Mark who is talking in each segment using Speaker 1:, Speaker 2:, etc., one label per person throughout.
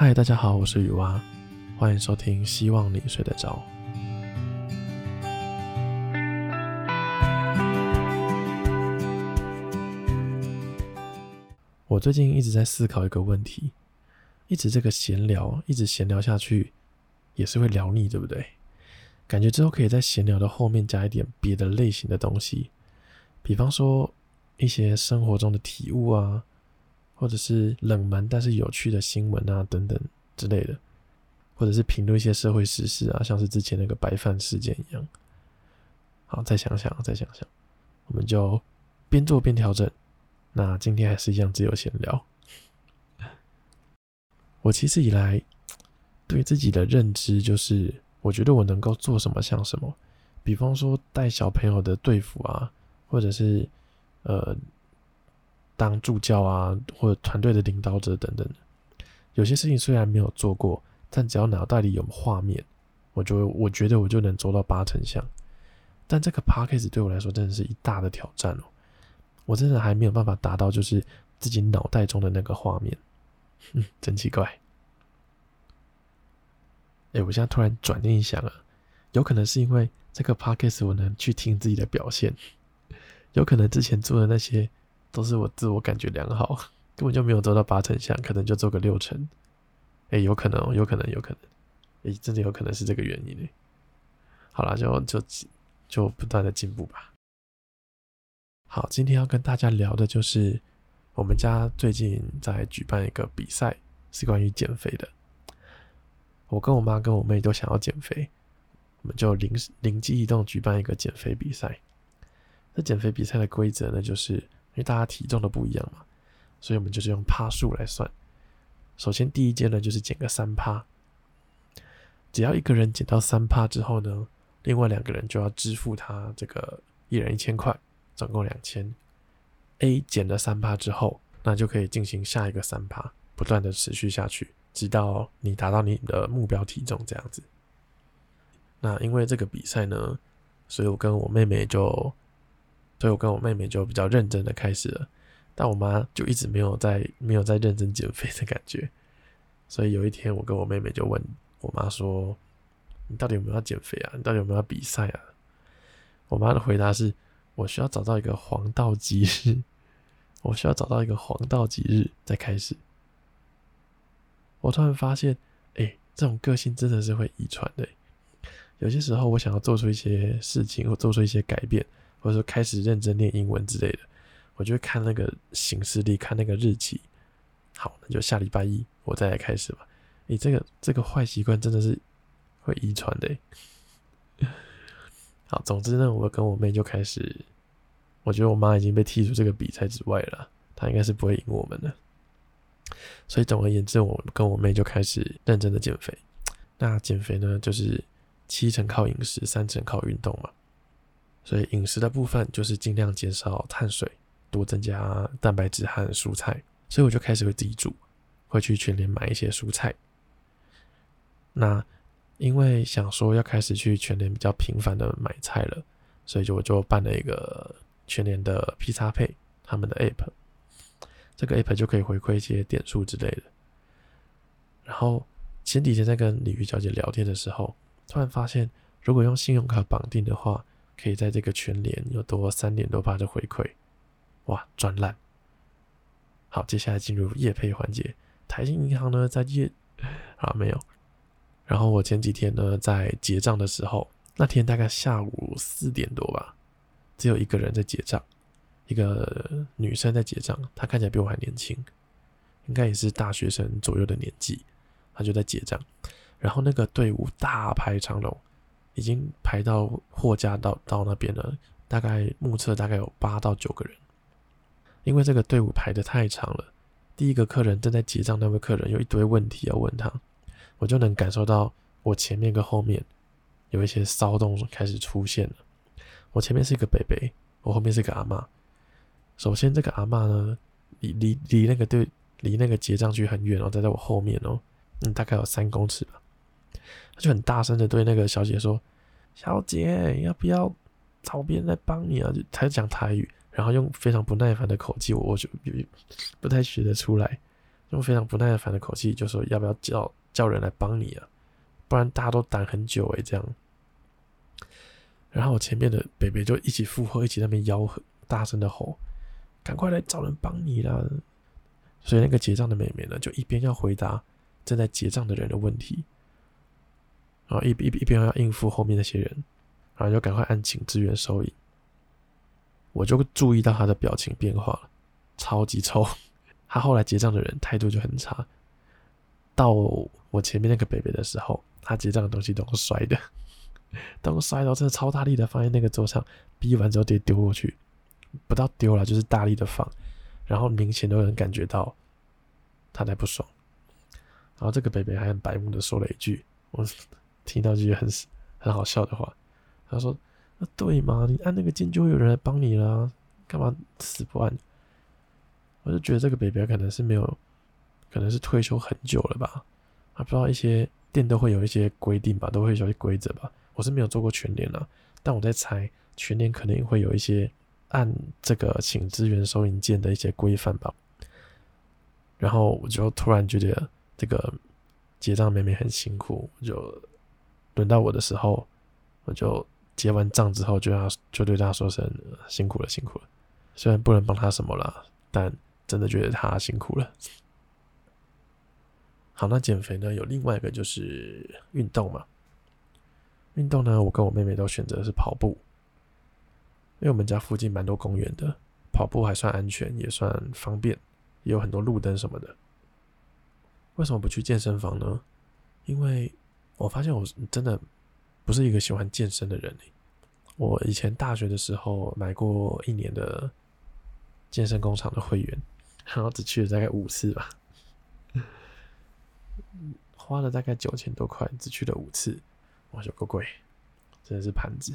Speaker 1: 嗨，大家好，我是雨蛙，欢迎收听，希望你睡得着。我最近一直在思考一个问题，一直这个闲聊，一直闲聊下去，也是会聊腻，对不对？感觉之后可以在闲聊的后面加一点别的类型的东西，比方说一些生活中的体悟啊。或者是冷门但是有趣的新闻啊，等等之类的，或者是评论一些社会时事啊，像是之前那个白饭事件一样。好，再想想，再想想，我们就边做边调整。那今天还是一样，只有闲聊。我其实以来对自己的认知就是，我觉得我能够做什么像什么，比方说带小朋友的队服啊，或者是呃。当助教啊，或者团队的领导者等等，有些事情虽然没有做过，但只要脑袋里有画面，我就我觉得我就能做到八成像。但这个 podcast 对我来说真的是一大的挑战哦，我真的还没有办法达到就是自己脑袋中的那个画面，哼，真奇怪。哎、我现在突然转念一想啊，有可能是因为这个 podcast 我能去听自己的表现，有可能之前做的那些。都是我自我感觉良好，根本就没有做到八成像，可能就做个六成。哎、有可能哦，有可能，有可能，哎、真的有可能是这个原因呢。好啦，就就就不断的进步吧。好，今天要跟大家聊的就是我们家最近在举办一个比赛，是关于减肥的。我跟我妈跟我妹都想要减肥，我们就灵灵机一动举办一个减肥比赛。这减肥比赛的规则呢，就是。因为大家体重都不一样嘛，所以我们就是用趴数来算。首先第一阶呢，就是减个三趴，只要一个人减到三趴之后呢，另外两个人就要支付他这个一人一千块，总共两千。A 减了三趴之后，那就可以进行下一个三趴，不断的持续下去，直到你达到你的目标体重这样子。那因为这个比赛呢，所以我跟我妹妹就。所以我跟我妹妹就比较认真的开始了，但我妈就一直没有在没有在认真减肥的感觉。所以有一天，我跟我妹妹就问我妈说：“你到底有没有要减肥啊？你到底有没有要比赛啊？”我妈的回答是：“我需要找到一个黄道吉日，我需要找到一个黄道吉日再开始。”我突然发现，哎，这种个性真的是会遗传的。有些时候，我想要做出一些事情或做出一些改变。或者说开始认真念英文之类的，我就会看那个行事历，看那个日期。好，那就下礼拜一我再来开始吧。你、这个这个坏习惯真的是会遗传的。好，总之呢，我跟我妹就开始，我觉得我妈已经被踢出这个比赛之外了，她应该是不会赢我们的。所以总而言之，我跟我妹就开始认真的减肥。那减肥呢，就是七成靠饮食，三成靠运动嘛。所以饮食的部分就是尽量减少碳水，多增加蛋白质和蔬菜。所以我就开始会自己煮，会去全联买一些蔬菜。那因为想说要开始去全联比较频繁的买菜了，所以就我就办了一个全联的 P 叉配他们的 App，这个 App 就可以回馈一些点数之类的。然后前几天在跟鲤鱼小姐聊天的时候，突然发现如果用信用卡绑定的话。可以在这个全联有多三点多趴的回馈，哇，赚烂！好，接下来进入业配环节。台新银行呢，在业 啊没有。然后我前几天呢，在结账的时候，那天大概下午四点多吧，只有一个人在结账，一个女生在结账，她看起来比我还年轻，应该也是大学生左右的年纪，她就在结账。然后那个队伍大排长龙。已经排到货架到到那边了，大概目测大概有八到九个人，因为这个队伍排得太长了。第一个客人正在结账，那位客人有一堆问题要问他，我就能感受到我前面跟后面有一些骚动开始出现了。我前面是一个北北，我后面是一个阿妈。首先这个阿妈呢，离离离那个队离那个结账区很远哦，在在我后面哦，嗯，大概有三公尺吧。就很大声的对那个小姐说：“小姐，要不要找别人来帮你啊？”就他就讲台语，然后用非常不耐烦的口气，我就不太学得出来。用非常不耐烦的口气就说：“要不要叫叫人来帮你啊？不然大家都等很久诶。”这样。然后我前面的北北就一起附和，一起在那边吆喝，大声的吼：“赶快来找人帮你啦！”所以那个结账的妹妹呢，就一边要回答正在结账的人的问题，然后一一一边要应付后面那些人，然后就赶快按请支援收银。我就注意到他的表情变化，超级臭。他后来结账的人态度就很差。到我前面那个北北的时候，他结账的东西都是摔的，都摔到真的超大力的放在那个桌上，逼完之后直接丢过去，不到丢了就是大力的放，然后明显都能感觉到他在不爽。然后这个北北还很白目的说了一句，我听到这句很很好笑的话，他说。那对嘛？你按那个键就会有人来帮你啦，干嘛死不按？我就觉得这个北北可能是没有，可能是退休很久了吧。啊，不知道一些店都会有一些规定吧，都会有一些规则吧。我是没有做过全年啦，但我在猜全年可能会有一些按这个请支援收银键的一些规范吧。然后我就突然觉得这个结账妹妹很辛苦，就轮到我的时候，我就。结完账之后，就要就对他说声辛苦了，辛苦了。虽然不能帮他什么了，但真的觉得他辛苦了。好，那减肥呢？有另外一个就是运动嘛。运动呢，我跟我妹妹都选择是跑步，因为我们家附近蛮多公园的，跑步还算安全，也算方便，也有很多路灯什么的。为什么不去健身房呢？因为我发现我真的。不是一个喜欢健身的人。我以前大学的时候买过一年的健身工厂的会员，然后只去了大概五次吧，花了大概九千多块，只去了五次，哇，有够贵，真的是盘子。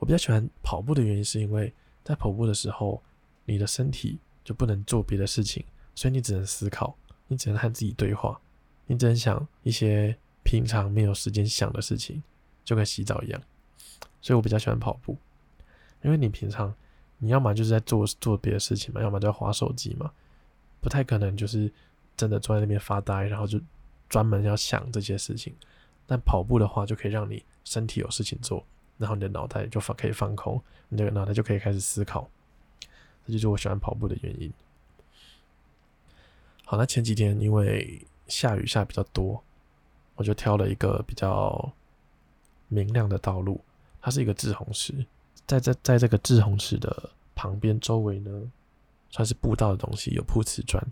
Speaker 1: 我比较喜欢跑步的原因，是因为在跑步的时候，你的身体就不能做别的事情，所以你只能思考，你只能和自己对话，你只能想一些。平常没有时间想的事情，就跟洗澡一样，所以我比较喜欢跑步，因为你平常你要么就是在做做别的事情嘛，要么就在滑手机嘛，不太可能就是真的坐在那边发呆，然后就专门要想这些事情。但跑步的话，就可以让你身体有事情做，然后你的脑袋就放可以放空，你的脑袋就可以开始思考，这就是我喜欢跑步的原因。好，那前几天因为下雨下比较多。我就挑了一个比较明亮的道路，它是一个滞洪池，在这在这个滞洪池的旁边周围呢，算是步道的东西，有铺瓷砖，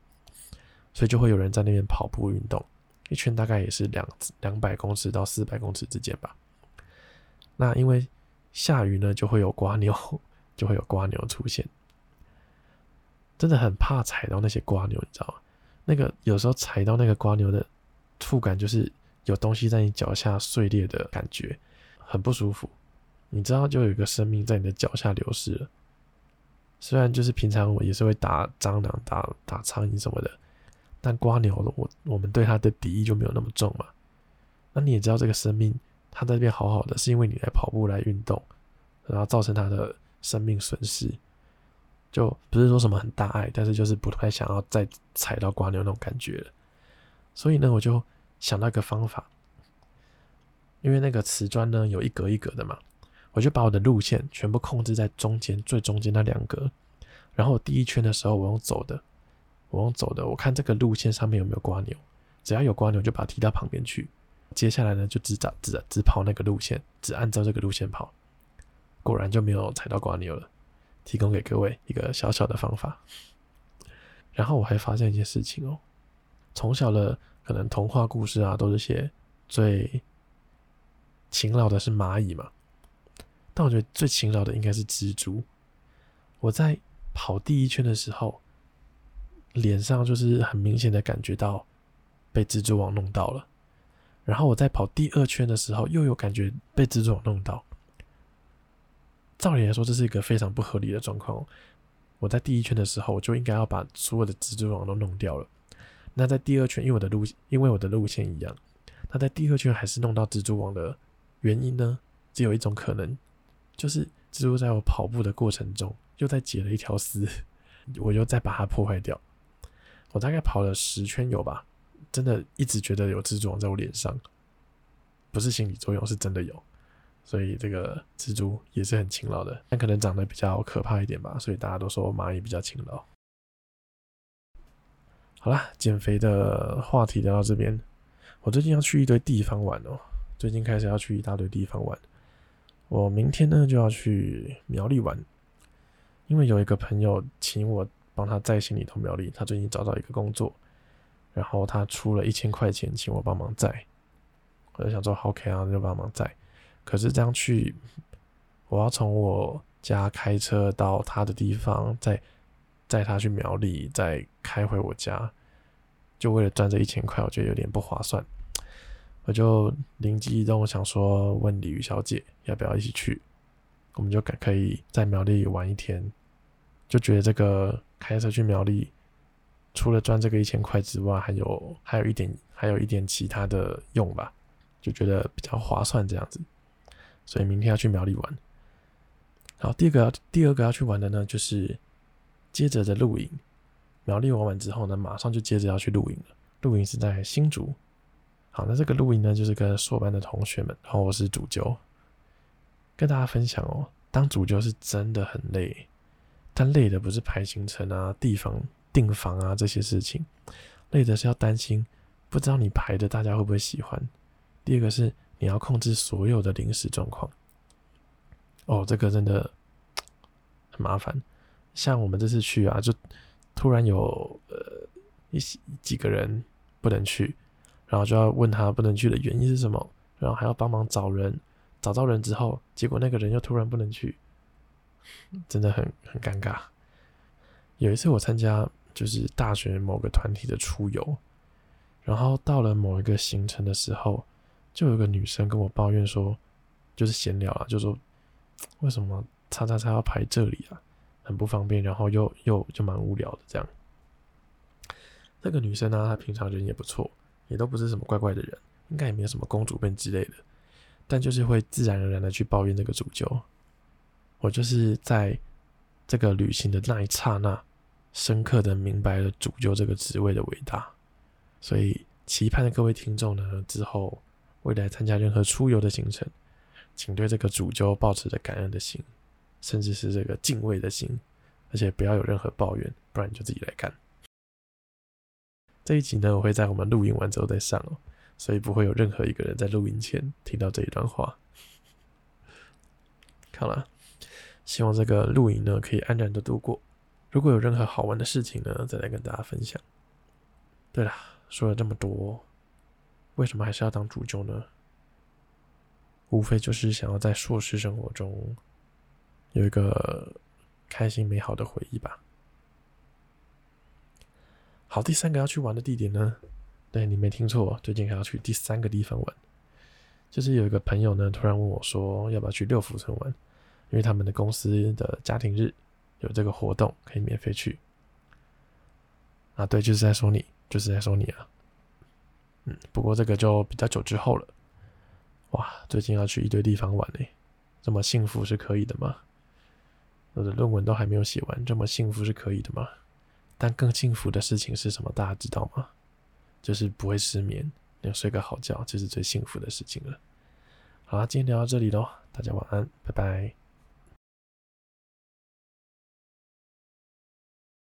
Speaker 1: 所以就会有人在那边跑步运动，一圈大概也是两两百公尺到四百公尺之间吧。那因为下雨呢，就会有瓜牛，就会有瓜牛出现，真的很怕踩到那些瓜牛，你知道吗？那个有时候踩到那个瓜牛的触感就是。有东西在你脚下碎裂的感觉，很不舒服。你知道，就有一个生命在你的脚下流失了。虽然就是平常我也是会打蟑螂、打打苍蝇什么的，但瓜牛我我们对它的敌意就没有那么重嘛。那你也知道，这个生命它在这边好好的，是因为你来跑步来运动，然后造成它的生命损失，就不是说什么很大爱，但是就是不太想要再踩到瓜牛那种感觉了。所以呢，我就。想到一个方法，因为那个瓷砖呢有一格一格的嘛，我就把我的路线全部控制在中间最中间那两格，然后第一圈的时候我用走的，我用走的，我看这个路线上面有没有瓜牛，只要有瓜牛就把它踢到旁边去，接下来呢就只找只只跑那个路线，只按照这个路线跑，果然就没有踩到瓜牛了，提供给各位一个小小的方法。然后我还发现一件事情哦，从小的。可能童话故事啊，都是写最勤劳的是蚂蚁嘛，但我觉得最勤劳的应该是蜘蛛。我在跑第一圈的时候，脸上就是很明显的感觉到被蜘蛛网弄到了，然后我在跑第二圈的时候，又有感觉被蜘蛛网弄到。照理来说，这是一个非常不合理的状况。我在第一圈的时候，我就应该要把所有的蜘蛛网都弄掉了。那在第二圈，因为我的路，因为我的路线一样，那在第二圈还是弄到蜘蛛网的原因呢？只有一种可能，就是蜘蛛在我跑步的过程中又在结了一条丝，我又再把它破坏掉。我大概跑了十圈有吧，真的一直觉得有蜘蛛网在我脸上，不是心理作用，是真的有。所以这个蜘蛛也是很勤劳的，但可能长得比较可怕一点吧，所以大家都说蚂蚁比较勤劳。好啦，减肥的话题聊到这边，我最近要去一堆地方玩哦，最近开始要去一大堆地方玩。我明天呢就要去苗栗玩，因为有一个朋友请我帮他载行李头苗栗，他最近找到一个工作，然后他出了一千块钱请我帮忙载，我就想说 OK 啊，那就帮忙载。可是这样去，我要从我家开车到他的地方，再载他去苗栗，再开回我家，就为了赚这一千块，我觉得有点不划算。我就灵机一动，我想说问鲤鱼小姐要不要一起去，我们就可可以在苗栗玩一天。就觉得这个开车去苗栗，除了赚这个一千块之外，还有还有一点还有一点其他的用吧，就觉得比较划算这样子。所以明天要去苗栗玩。好，第二个要第二个要去玩的呢，就是接着的露营。苗栗玩完之后呢，马上就接着要去露营了。露营是在新竹。好，那这个露营呢，就是跟硕班的同学们，然后我是主教，跟大家分享哦。当主教是真的很累，但累的不是排行程啊、地方订房啊这些事情，累的是要担心，不知道你排的大家会不会喜欢。第二个是。你要控制所有的临时状况，哦，这个真的很麻烦。像我们这次去啊，就突然有呃一几个人不能去，然后就要问他不能去的原因是什么，然后还要帮忙找人，找到人之后，结果那个人又突然不能去，真的很很尴尬。有一次我参加就是大学某个团体的出游，然后到了某一个行程的时候。就有个女生跟我抱怨说，就是闲聊啊，就说为什么叉叉叉要排这里啊，很不方便，然后又又就蛮无聊的这样。这个女生呢，她平常人也不错，也都不是什么怪怪的人，应该也没有什么公主病之类的，但就是会自然而然的去抱怨这个主揪。我就是在这个旅行的那一刹那，深刻的明白了主揪这个职位的伟大，所以期盼的各位听众呢，之后。未来参加任何出游的行程，请对这个主教抱持着感恩的心，甚至是这个敬畏的心，而且不要有任何抱怨，不然你就自己来干。这一集呢，我会在我们录音完之后再上哦，所以不会有任何一个人在录音前听到这一段话。好了，希望这个录音呢可以安然的度过。如果有任何好玩的事情呢，再来跟大家分享。对了，说了这么多。为什么还是要当主教呢？无非就是想要在硕士生活中有一个开心美好的回忆吧。好，第三个要去玩的地点呢？对，你没听错，最近还要去第三个地方玩。就是有一个朋友呢，突然问我说，要不要去六福村玩？因为他们的公司的家庭日有这个活动，可以免费去。啊，对，就是在说你，就是在说你啊。嗯，不过这个就比较久之后了。哇，最近要去一堆地方玩嘞，这么幸福是可以的吗？我的论文都还没有写完，这么幸福是可以的吗？但更幸福的事情是什么？大家知道吗？就是不会失眠，能睡个好觉，这是最幸福的事情了。好啦，今天聊到这里喽，大家晚安，拜拜。